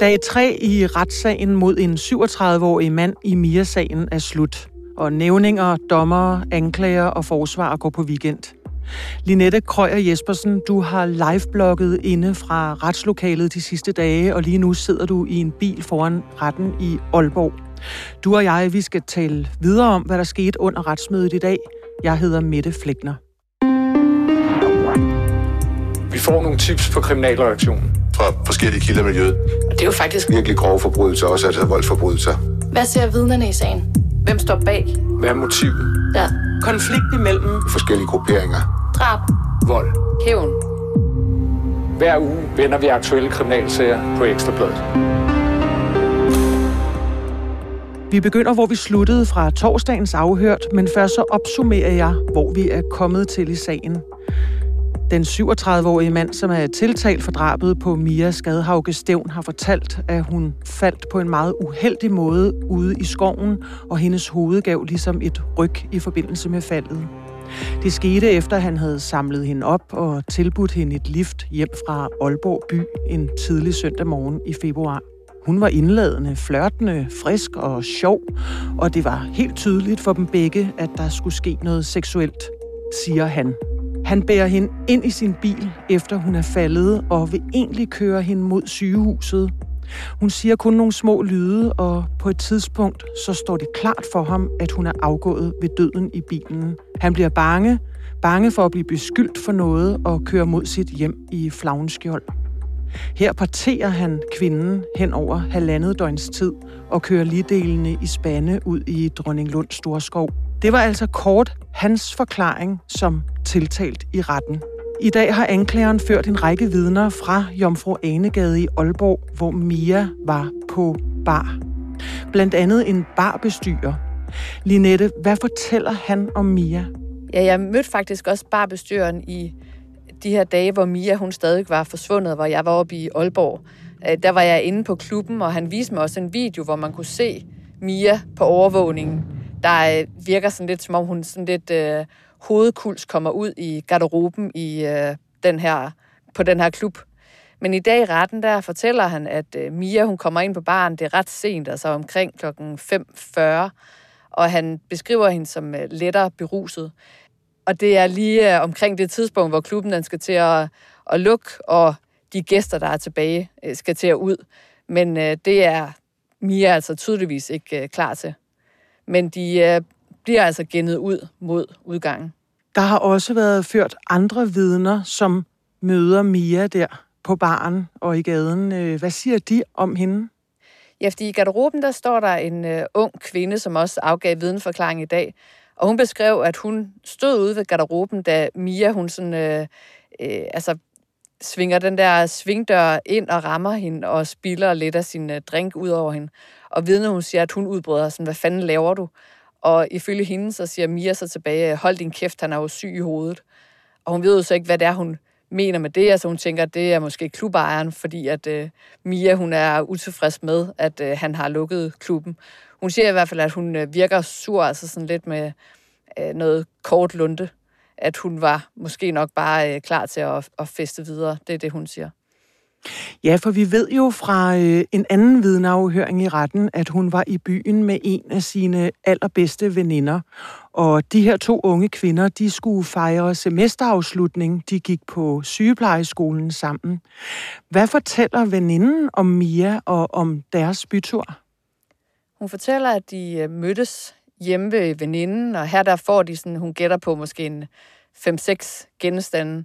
Dag 3 i retssagen mod en 37-årig mand i Mia-sagen er slut, og nævninger, dommere, anklager og forsvar går på weekend. Linette Krøyer Jespersen, du har liveblogget inde fra retslokalet de sidste dage, og lige nu sidder du i en bil foran retten i Aalborg. Du og jeg, vi skal tale videre om, hvad der skete under retsmødet i dag. Jeg hedder Mette Flækner. Vi får nogle tips på kriminalreaktionen fra forskellige kilder i miljøet. Og det er jo faktisk virkelig grove forbrydelser, også altså voldsforbrydelser. Hvad ser vidnerne i sagen? Hvem står bag? Hvad er motivet? Ja. Konflikt imellem Forskellige grupperinger. Drab. Vold. Hævn. Hver uge vender vi aktuelle kriminalsager på Ekstrabladet. Vi begynder, hvor vi sluttede fra torsdagens afhørt, men først så opsummerer jeg, hvor vi er kommet til i sagen. Den 37-årige mand, som er tiltalt for drabet på Mia Skadhauke Stævn, har fortalt, at hun faldt på en meget uheldig måde ude i skoven, og hendes hoved gav ligesom et ryg i forbindelse med faldet. Det skete efter, at han havde samlet hende op og tilbudt hende et lift hjem fra Aalborg by en tidlig søndag morgen i februar. Hun var indladende, flørtende, frisk og sjov, og det var helt tydeligt for dem begge, at der skulle ske noget seksuelt, siger han. Han bærer hende ind i sin bil, efter hun er faldet, og vil egentlig køre hende mod sygehuset. Hun siger kun nogle små lyde, og på et tidspunkt så står det klart for ham, at hun er afgået ved døden i bilen. Han bliver bange, bange for at blive beskyldt for noget og kører mod sit hjem i flagenskjold. Her parterer han kvinden hen over halvandet døgns tid og kører ligedelene i spande ud i Dronninglund Storskov. Det var altså kort hans forklaring som tiltalt i retten. I dag har anklageren ført en række vidner fra Jomfru Anegade i Aalborg, hvor Mia var på bar. Blandt andet en barbestyrer. Linette, hvad fortæller han om Mia? Ja, jeg mødte faktisk også barbestyren i de her dage, hvor Mia hun stadig var forsvundet, hvor jeg var oppe i Aalborg. Øh, der var jeg inde på klubben, og han viste mig også en video, hvor man kunne se Mia på overvågningen. Der øh, virker sådan lidt, som om hun sådan lidt øh, hovedkuls kommer ud i garderoben i øh, den her, på den her klub. Men i dag i retten, der fortæller han, at øh, Mia hun kommer ind på baren, det er ret sent, altså omkring klokken 5.40, og han beskriver hende som øh, lettere beruset. Og det er lige øh, omkring det tidspunkt, hvor klubben den skal til at, at lukke, og de gæster, der er tilbage, øh, skal til at ud. Men øh, det er Mia altså tydeligvis ikke øh, klar til. Men de øh, bliver altså gennet ud mod udgangen. Der har også været ført andre vidner, som møder Mia der på baren og i gaden. Øh, hvad siger de om hende? Ja, fordi i garderoben, der står der en uh, ung kvinde, som også afgav videnforklaring i dag. Og hun beskrev, at hun stod ude ved garderoben, da Mia, hun sådan, uh, uh, altså, svinger den der svingdør ind og rammer hende og spilder lidt af sin øh, drink ud over hende. Og vidne, hun siger, at hun udbryder sådan, hvad fanden laver du? Og ifølge hende, så siger Mia så tilbage, øh, hold din kæft, han er jo syg i hovedet. Og hun ved jo så ikke, hvad det er, hun mener med det. Altså hun tænker, at det er måske klubejeren, fordi at øh, Mia, hun er utilfreds med, at øh, han har lukket klubben. Hun siger i hvert fald, at hun øh, virker sur, altså sådan lidt med øh, noget kort lunte. At hun var måske nok bare uh, klar til at, at feste videre. Det er det, hun siger. Ja, for vi ved jo fra øh, en anden vidneafhøring i retten, at hun var i byen med en af sine allerbedste veninder. Og de her to unge kvinder, de skulle fejre semesterafslutning. De gik på sygeplejeskolen sammen. Hvad fortæller veninden om Mia og om deres bytur? Hun fortæller, at de mødtes hjemme ved veninden, og her der får de sådan, hun gætter på måske en 5-6 genstande,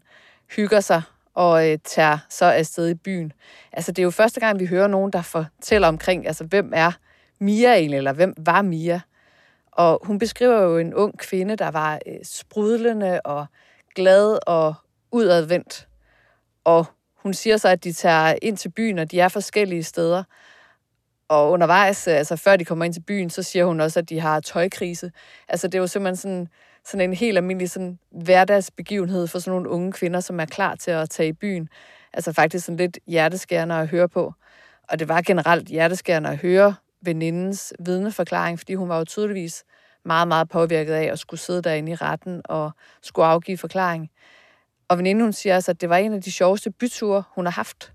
hygger sig og øh, tager så afsted i byen. Altså, det er jo første gang, vi hører nogen, der fortæller omkring, altså, hvem er Mia egentlig, eller hvem var Mia? Og hun beskriver jo en ung kvinde, der var øh, sprudlende og glad og udadvendt. Og hun siger så, at de tager ind til byen, og de er forskellige steder. Og undervejs, øh, altså før de kommer ind til byen, så siger hun også, at de har tøjkrise. Altså det er jo simpelthen sådan sådan en helt almindelig sådan hverdagsbegivenhed for sådan nogle unge kvinder, som er klar til at tage i byen. Altså faktisk sådan lidt hjerteskærende at høre på. Og det var generelt hjerteskærende at høre venindens vidneforklaring, fordi hun var jo tydeligvis meget, meget påvirket af at skulle sidde derinde i retten og skulle afgive forklaring. Og veninden, hun siger altså, at det var en af de sjoveste byture, hun har haft.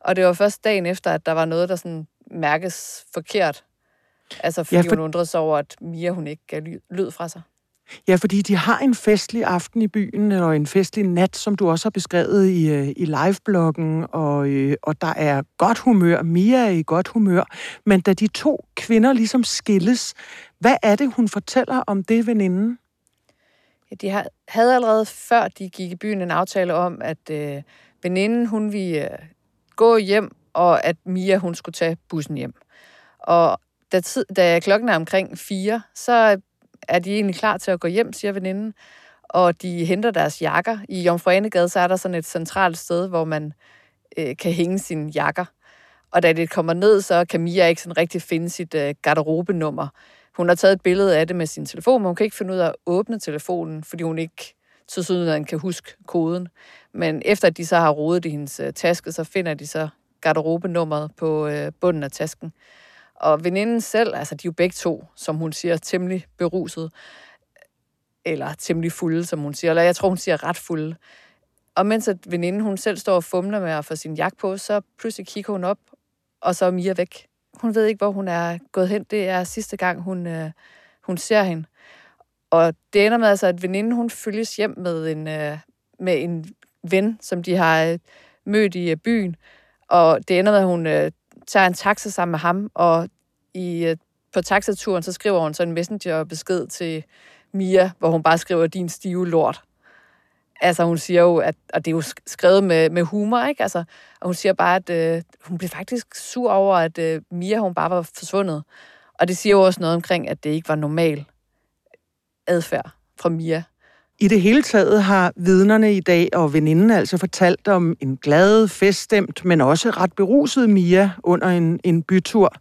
Og det var først dagen efter, at der var noget, der sådan mærkes forkert. Altså fordi Ja, for- hun undrede sig over, at Mia hun ikke gav ly- lyd fra sig. Ja, fordi de har en festlig aften i byen, eller en festlig nat, som du også har beskrevet i, øh, i livebloggen, og, øh, og der er godt humør. Mia er i godt humør. Men da de to kvinder ligesom skilles, hvad er det, hun fortæller om det, veninden? Ja, de havde allerede før de gik i byen en aftale om, at øh, veninden hun ville øh, gå hjem, og at Mia hun skulle tage bussen hjem. Og da, tid, da klokken er omkring fire, så er de egentlig klar til at gå hjem, siger veninden. Og de henter deres jakker. I Jomfru så er der sådan et centralt sted, hvor man øh, kan hænge sine jakker. Og da det kommer ned, så kan Mia ikke sådan rigtig finde sit øh, garderobenummer. Hun har taget et billede af det med sin telefon, men hun kan ikke finde ud af at åbne telefonen, fordi hun ikke til syden kan huske koden. Men efter at de så har rodet i hendes øh, taske, så finder de så garderobenummeret på øh, bunden af tasken. Og veninden selv, altså de er jo begge to, som hun siger, temmelig beruset. Eller temmelig fulde, som hun siger. Eller jeg tror, hun siger ret fulde. Og mens at veninden, hun selv står og fumler med at få sin jakke på, så pludselig kigger hun op, og så er Mia væk. Hun ved ikke, hvor hun er gået hen. Det er sidste gang, hun, øh, hun ser hende. Og det ender med, altså, at veninden, hun følges hjem med en, øh, med en ven, som de har øh, mødt i øh, byen. Og det ender med, at hun øh, tager en taxa sammen med ham, og i, øh, på taxaturen, så skriver hun så en messenger-besked til Mia, hvor hun bare skriver, din stive lort. Altså, hun siger jo, at, og det er jo skrevet med, med humor, ikke? Altså, og hun siger bare, at øh, hun blev faktisk sur over, at øh, Mia, hun bare var forsvundet. Og det siger jo også noget omkring, at det ikke var normal adfærd fra Mia. I det hele taget har vidnerne i dag og veninden altså fortalt om en glad, feststemt, men også ret beruset Mia under en, en bytur.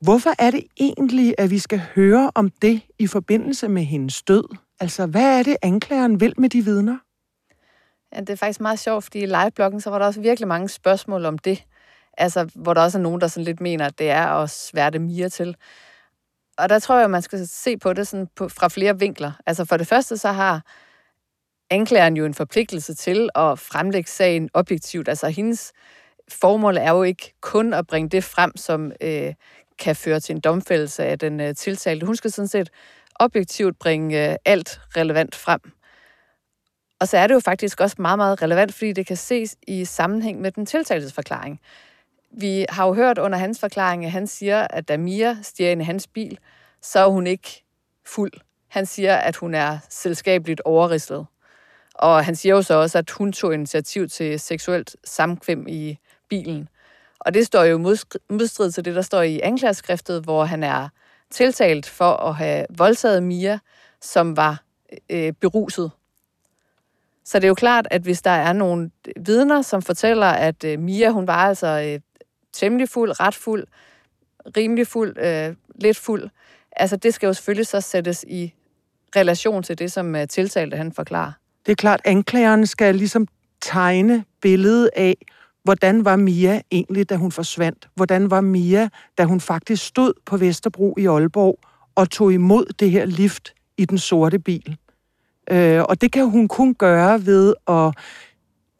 Hvorfor er det egentlig, at vi skal høre om det i forbindelse med hendes død? Altså, hvad er det, anklageren vil med de vidner? Ja, det er faktisk meget sjovt, fordi i livebloggen, så var der også virkelig mange spørgsmål om det. Altså, hvor der også er nogen, der sådan lidt mener, at det er at sværte Mia til. Og der tror jeg, at man skal se på det sådan på, fra flere vinkler. Altså for det første, så har anklageren jo en forpligtelse til at fremlægge sagen objektivt. Altså hendes formål er jo ikke kun at bringe det frem, som øh, kan føre til en domfældelse af den øh, tiltalte. Hun skal sådan set objektivt bringe øh, alt relevant frem. Og så er det jo faktisk også meget, meget relevant, fordi det kan ses i sammenhæng med den tiltaltes forklaring. Vi har jo hørt under hans forklaring, at han siger, at da Mia stiger ind i hans bil, så er hun ikke fuld. Han siger, at hun er selskabeligt overrislet. Og han siger jo så også, at hun tog initiativ til seksuelt samkvem i bilen. Og det står jo modstrid til det, der står i anklageskriftet, hvor han er tiltalt for at have voldtaget Mia, som var øh, beruset. Så det er jo klart, at hvis der er nogle vidner, som fortæller, at øh, Mia, hun var altså øh, temmelig fuld, ret fuld, rimelig fuld, øh, lidt fuld, altså det skal jo selvfølgelig så sættes i relation til det, som øh, tiltalte han forklarer. Det er klart, anklageren skal ligesom tegne billedet af, hvordan var Mia egentlig, da hun forsvandt? Hvordan var Mia, da hun faktisk stod på Vesterbro i Aalborg og tog imod det her lift i den sorte bil? Øh, og det kan hun kun gøre ved at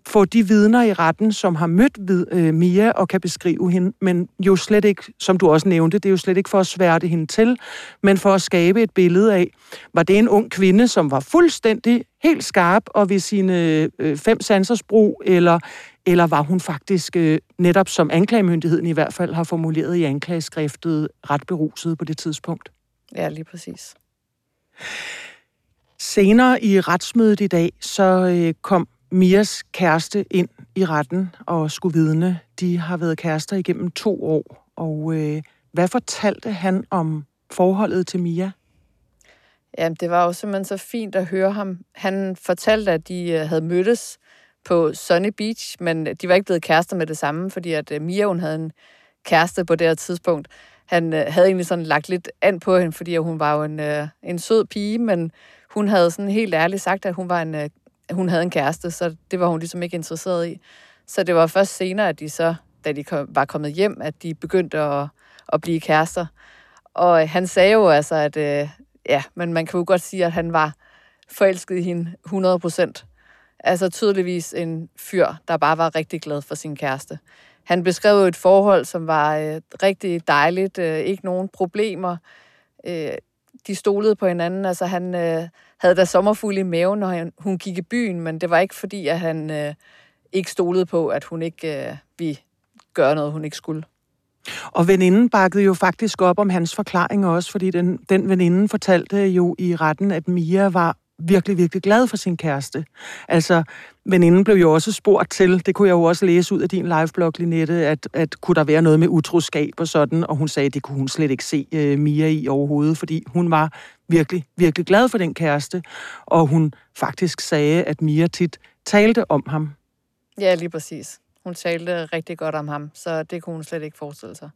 få de vidner i retten, som har mødt vid, øh, Mia og kan beskrive hende, men jo slet ikke, som du også nævnte, det er jo slet ikke for at sværte hende til, men for at skabe et billede af, var det en ung kvinde, som var fuldstændig helt skarp og ved sine øh, fem sansers brug, eller, eller var hun faktisk øh, netop som anklagemyndigheden i hvert fald har formuleret i anklageskriftet ret beruset på det tidspunkt? Ja, lige præcis. Senere i retsmødet i dag, så øh, kom Mias kæreste ind i retten og skulle vidne. De har været kærester igennem to år. Og øh, hvad fortalte han om forholdet til Mia? Jamen, det var jo simpelthen så fint at høre ham. Han fortalte, at de øh, havde mødtes på Sunny Beach, men de var ikke blevet kærester med det samme, fordi at øh, Mia, hun havde en kæreste på det her tidspunkt. Han øh, havde egentlig sådan lagt lidt an på hende, fordi hun var jo en, en sød pige, men hun havde sådan helt ærligt sagt, at hun var en, hun havde en kæreste, så det var hun ligesom ikke interesseret i. Så det var først senere, at de så, da de kom, var kommet hjem, at de begyndte at, at blive kærester. Og øh, han sagde jo altså, at øh, ja, men man kan jo godt sige, at han var forelsket i hende 100 procent. Altså tydeligvis en fyr, der bare var rigtig glad for sin kæreste. Han beskrev et forhold, som var øh, rigtig dejligt, øh, ikke nogen problemer. Øh, de stolede på hinanden, altså han øh, havde da sommerfuld i maven, når han, hun gik i byen, men det var ikke fordi, at han øh, ikke stolede på, at hun ikke øh, ville gøre noget, hun ikke skulle. Og veninden bakkede jo faktisk op om hans forklaring også, fordi den, den veninde fortalte jo i retten, at Mia var virkelig, virkelig glad for sin kæreste. Altså, veninden blev jo også spurgt til, det kunne jeg jo også læse ud af din liveblog, Linette, at, at kunne der være noget med utroskab og sådan, og hun sagde, at det kunne hun slet ikke se uh, Mia i overhovedet, fordi hun var virkelig, virkelig glad for den kæreste, og hun faktisk sagde, at Mia tit talte om ham. Ja, lige præcis. Hun talte rigtig godt om ham, så det kunne hun slet ikke forestille sig.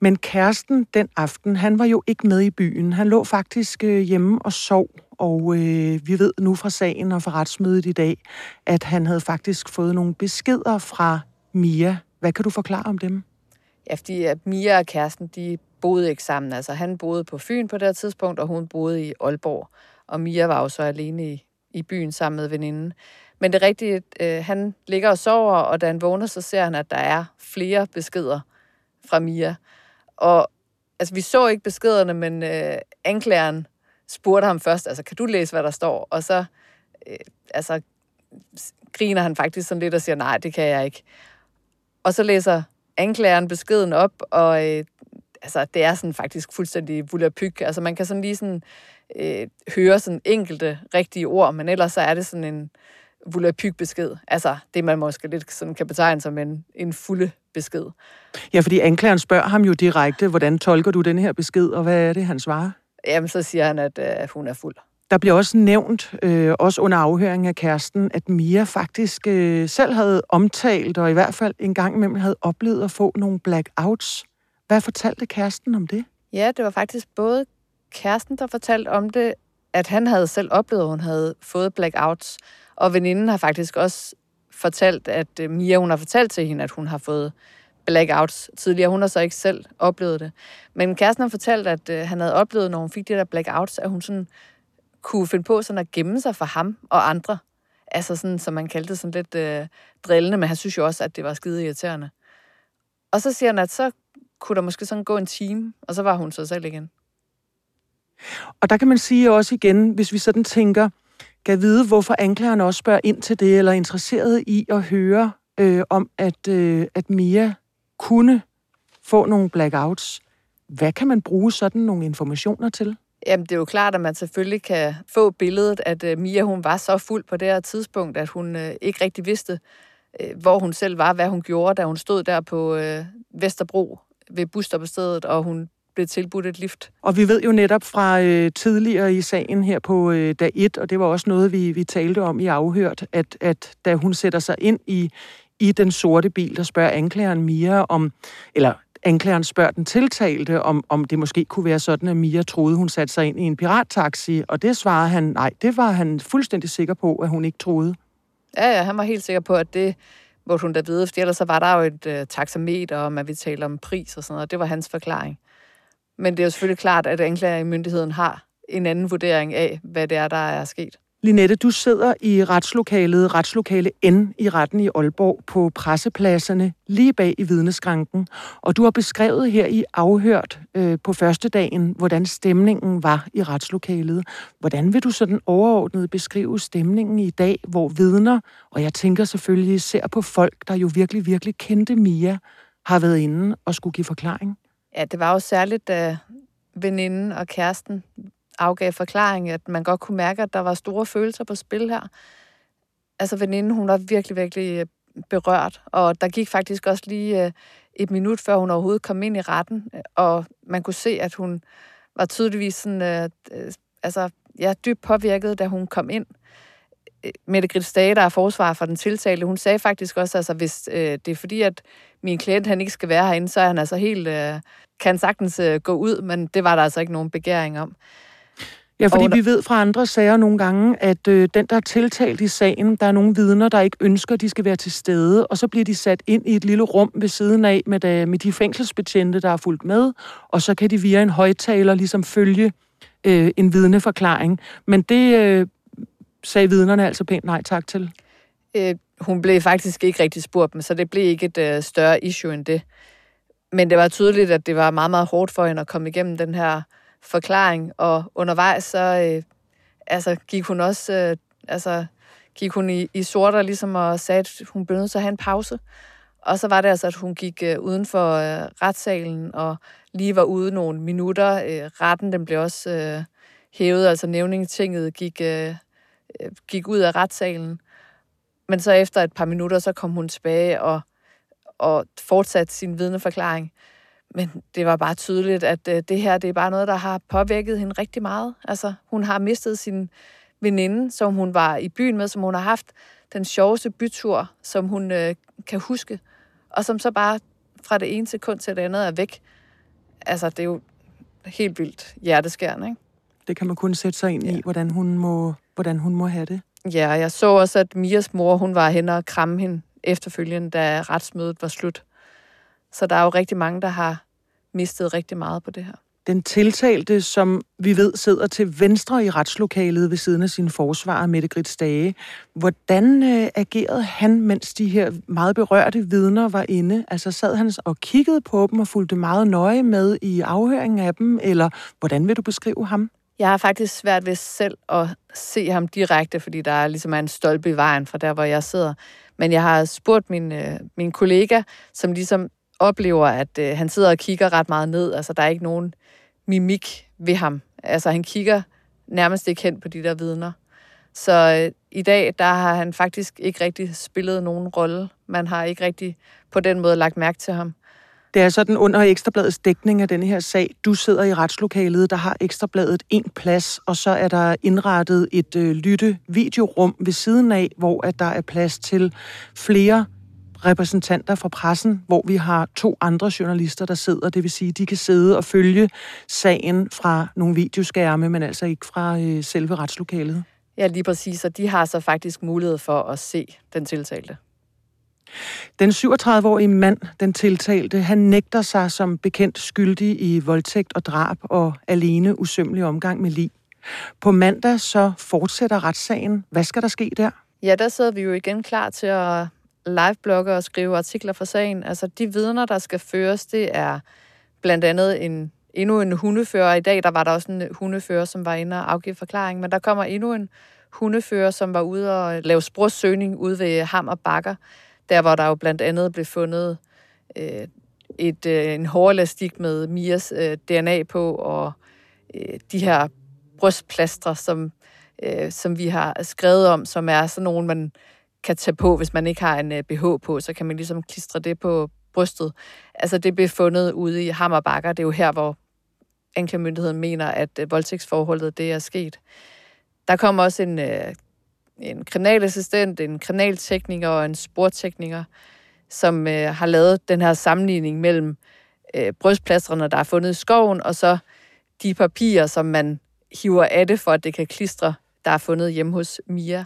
Men kæresten den aften, han var jo ikke med i byen. Han lå faktisk øh, hjemme og sov, og øh, vi ved nu fra sagen og fra retsmødet i dag, at han havde faktisk fået nogle beskeder fra Mia. Hvad kan du forklare om dem? Ja, fordi at Mia og kæresten, de boede ikke sammen. Altså han boede på Fyn på det her tidspunkt, og hun boede i Aalborg. Og Mia var jo så alene i, i byen sammen med veninden. Men det er rigtigt, øh, han ligger og sover, og da han vågner, så ser han, at der er flere beskeder fra Mia. Og altså, vi så ikke beskederne, men øh, anklageren spurgte ham først, altså, kan du læse, hvad der står? Og så øh, altså, griner han faktisk sådan lidt og siger, nej, det kan jeg ikke. Og så læser anklageren beskeden op, og øh, altså, det er sådan faktisk fuldstændig vulapyk. Altså, man kan sådan lige sådan, øh, høre sådan enkelte rigtige ord, men ellers så er det sådan en vulapyk besked. Altså, det man måske lidt sådan kan betegne som en, en fulde besked. Ja, fordi anklageren spørger ham jo direkte, hvordan tolker du den her besked, og hvad er det, han svarer? Jamen, så siger han, at øh, hun er fuld. Der bliver også nævnt, øh, også under afhøringen af kæresten, at Mia faktisk øh, selv havde omtalt, og i hvert fald en gang imellem havde oplevet at få nogle blackouts. Hvad fortalte kæresten om det? Ja, det var faktisk både kæresten, der fortalte om det, at han havde selv oplevet, at hun havde fået blackouts. Og veninden har faktisk også fortalt, at øh, Mia, hun har fortalt til hende, at hun har fået blackouts tidligere. Hun har så ikke selv oplevet det. Men kæresten har fortalt, at øh, han havde oplevet, når hun fik de der blackouts, at hun sådan kunne finde på sådan at gemme sig for ham og andre. Altså sådan, som man kaldte det sådan lidt øh, drillende, men han synes jo også, at det var skide irriterende. Og så siger han, at så kunne der måske sådan gå en time, og så var hun så selv igen. Og der kan man sige også igen, hvis vi sådan tænker, kan vide, hvorfor anklageren også spørger ind til det, eller er interesseret i at høre øh, om, at, øh, at Mia kunne få nogle blackouts. Hvad kan man bruge sådan nogle informationer til? Jamen, det er jo klart, at man selvfølgelig kan få billedet, at uh, Mia hun var så fuld på det her tidspunkt, at hun uh, ikke rigtig vidste, uh, hvor hun selv var, hvad hun gjorde, da hun stod der på uh, Vesterbro ved busstoppestedet, og hun blev tilbudt et lift. Og vi ved jo netop fra øh, tidligere i sagen her på øh, dag 1, og det var også noget, vi, vi talte om i afhørt, at, at da hun sætter sig ind i, i den sorte bil, der spørger anklageren Mia om, eller anklageren spørger den tiltalte, om, om det måske kunne være sådan, at Mia troede, hun satte sig ind i en pirattaxi, og det svarede han, nej, det var han fuldstændig sikker på, at hun ikke troede. Ja, ja, han var helt sikker på, at det måtte hun da vide, for ellers så var der jo et uh, taxameter, og man vi taler om pris og sådan noget, og det var hans forklaring. Men det er jo selvfølgelig klart, at anklagemyndigheden har en anden vurdering af, hvad det er, der er sket. Linette, du sidder i retslokalet, retslokale N i retten i Aalborg på pressepladserne lige bag i vidneskranken. Og du har beskrevet her i afhørt øh, på første dagen, hvordan stemningen var i retslokalet. Hvordan vil du sådan overordnet beskrive stemningen i dag, hvor vidner, og jeg tænker selvfølgelig ser på folk, der jo virkelig, virkelig kendte Mia, har været inde og skulle give forklaring? Ja, det var jo særligt, da veninden og kæresten afgav forklaring, at man godt kunne mærke, at der var store følelser på spil her. Altså veninden, hun var virkelig, virkelig øh, berørt, og der gik faktisk også lige øh, et minut, før hun overhovedet kom ind i retten, øh, og man kunne se, at hun var tydeligvis sådan, øh, altså, ja, dybt påvirket, da hun kom ind. Mette Grits Dage, der er forsvar for den tiltalte, hun sagde faktisk også, altså hvis øh, det er fordi, at min klient han ikke skal være herinde, så er han altså helt, øh, kan sagtens øh, gå ud, men det var der altså ikke nogen begæring om. Ja, fordi vi ved fra andre sager nogle gange, at øh, den, der er tiltalt i sagen, der er nogle vidner, der ikke ønsker, at de skal være til stede, og så bliver de sat ind i et lille rum ved siden af med, de, med de fængselsbetjente, der er fulgt med, og så kan de via en højtaler ligesom følge øh, en vidneforklaring. Men det øh, sagde vidnerne altså pænt nej tak til. Øh, hun blev faktisk ikke rigtig spurgt men så det blev ikke et øh, større issue end det. Men det var tydeligt, at det var meget, meget hårdt for hende at komme igennem den her forklaring, og undervejs så øh, altså, gik hun også øh, altså, gik hun i, i sorter ligesom og sagde, at hun blev nødt til at have en pause. Og så var det altså, at hun gik øh, uden for øh, retssalen og lige var ude nogle minutter. Øh, retten den blev også øh, hævet, altså nævningetinget gik, øh, øh, gik ud af retssalen. Men så efter et par minutter, så kom hun tilbage og, og fortsatte sin vidneforklaring. Men det var bare tydeligt, at øh, det her det er bare noget, der har påvirket hende rigtig meget. Altså, hun har mistet sin veninde, som hun var i byen med, som hun har haft den sjoveste bytur, som hun øh, kan huske, og som så bare fra det ene sekund til det andet er væk. Altså, det er jo helt vildt hjerteskærende, ikke? Det kan man kun sætte sig ind ja. i, hvordan hun, må, hvordan hun må have det. Ja, jeg så også, at Mias mor, hun var hen og kramme hende efterfølgende, da retsmødet var slut. Så der er jo rigtig mange, der har mistet rigtig meget på det her. Den tiltalte, som vi ved sidder til venstre i retslokalet ved siden af sin forsvarer, Mette Grits Dage. Hvordan øh, agerede han, mens de her meget berørte vidner var inde? Altså sad han og kiggede på dem og fulgte meget nøje med i afhøringen af dem, eller hvordan vil du beskrive ham? Jeg har faktisk svært ved selv at se ham direkte, fordi der er ligesom en stolpe i vejen fra der, hvor jeg sidder. Men jeg har spurgt min, øh, min kollega, som ligesom oplever, at øh, han sidder og kigger ret meget ned. Altså, der er ikke nogen mimik ved ham. Altså, han kigger nærmest ikke hen på de der vidner. Så øh, i dag, der har han faktisk ikke rigtig spillet nogen rolle. Man har ikke rigtig på den måde lagt mærke til ham. Det er sådan under Ekstrabladets dækning af denne her sag. Du sidder i retslokalet, der har Ekstrabladet en plads, og så er der indrettet et øh, lytte-videorum ved siden af, hvor at der er plads til flere repræsentanter fra pressen, hvor vi har to andre journalister, der sidder. Det vil sige, de kan sidde og følge sagen fra nogle videoskærme, men altså ikke fra øh, selve retslokalet. Ja, lige præcis. Og de har så faktisk mulighed for at se den tiltalte. Den 37-årige mand, den tiltalte, han nægter sig som bekendt skyldig i voldtægt og drab og alene usømmelig omgang med lig. På mandag så fortsætter retssagen. Hvad skal der ske der? Ja, der sidder vi jo igen klar til at liveblogger og skrive artikler for sagen. Altså, de vidner, der skal føres, det er blandt andet en, endnu en hundefører. I dag der var der også en hundefører, som var inde og afgive forklaring, men der kommer endnu en hundefører, som var ude og lave sprogsøgning ude ved Ham og Bakker, der hvor der jo blandt andet blev fundet øh, et, øh, en hårelastik med Mias øh, DNA på, og øh, de her brystplastre, som, øh, som vi har skrevet om, som er sådan nogle, man kan tage på, hvis man ikke har en øh, BH på, så kan man ligesom klistre det på brystet. Altså det blev fundet ude i Hammerbakker. Det er jo her, hvor anklagemyndigheden mener, at øh, voldtægtsforholdet det er sket. Der kom også en, øh, en kriminalassistent, en kriminaltekniker og en sportekniker, som øh, har lavet den her sammenligning mellem øh, brystplastrene, der er fundet i skoven, og så de papirer, som man hiver af det, for at det kan klistre, der er fundet hjemme hos Mia.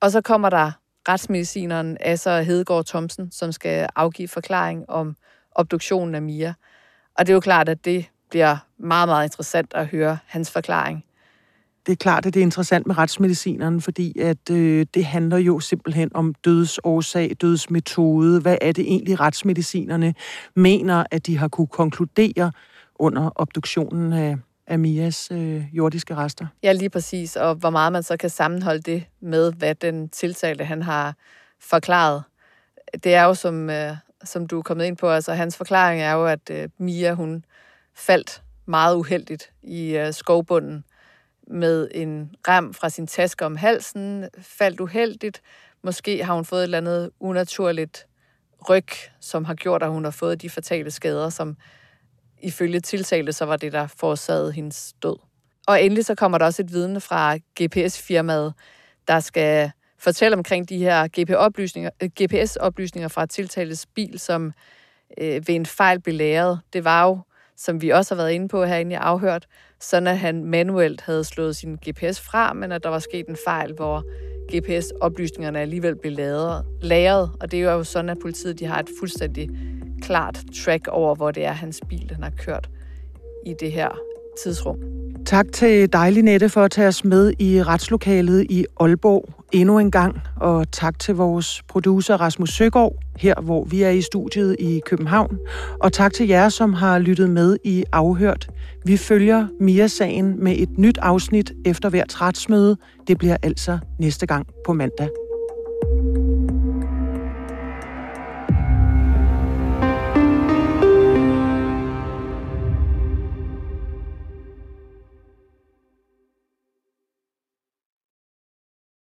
Og så kommer der retsmedicineren Asser Hedegaard Thomsen, som skal afgive forklaring om obduktionen af Mia. Og det er jo klart, at det bliver meget, meget interessant at høre hans forklaring. Det er klart, at det er interessant med retsmedicineren, fordi at øh, det handler jo simpelthen om dødsårsag, dødsmetode. Hvad er det egentlig, retsmedicinerne mener, at de har kunne konkludere under obduktionen af, af Mias øh, jordiske rester. Ja, lige præcis. Og hvor meget man så kan sammenholde det med, hvad den tiltalte han har forklaret. Det er jo, som, øh, som du er kommet ind på, altså hans forklaring er jo, at øh, Mia, hun faldt meget uheldigt i øh, skovbunden med en rem fra sin taske om halsen, faldt uheldigt. Måske har hun fået et eller andet unaturligt ryg, som har gjort, at hun har fået de fatale skader, som ifølge tiltalte, så var det, der forårsagede hendes død. Og endelig så kommer der også et vidne fra GPS-firmaet, der skal fortælle omkring de her GPS-oplysninger, øh, GPS-oplysninger fra tiltaltes bil, som øh, ved en fejl blev læret. Det var jo, som vi også har været inde på herinde i Afhørt, sådan at han manuelt havde slået sin GPS fra, men at der var sket en fejl, hvor GPS-oplysningerne alligevel blev lagret, lagret. Og det er jo sådan, at politiet de har et fuldstændig klart track over, hvor det er hans bil, den har kørt i det her tidsrum. Tak til dig, Linette, for at tage os med i retslokalet i Aalborg endnu en gang. Og tak til vores producer Rasmus Søgaard, her hvor vi er i studiet i København. Og tak til jer, som har lyttet med i Afhørt. Vi følger Mia-sagen med et nyt afsnit efter hvert retsmøde. Det bliver altså næste gang på mandag.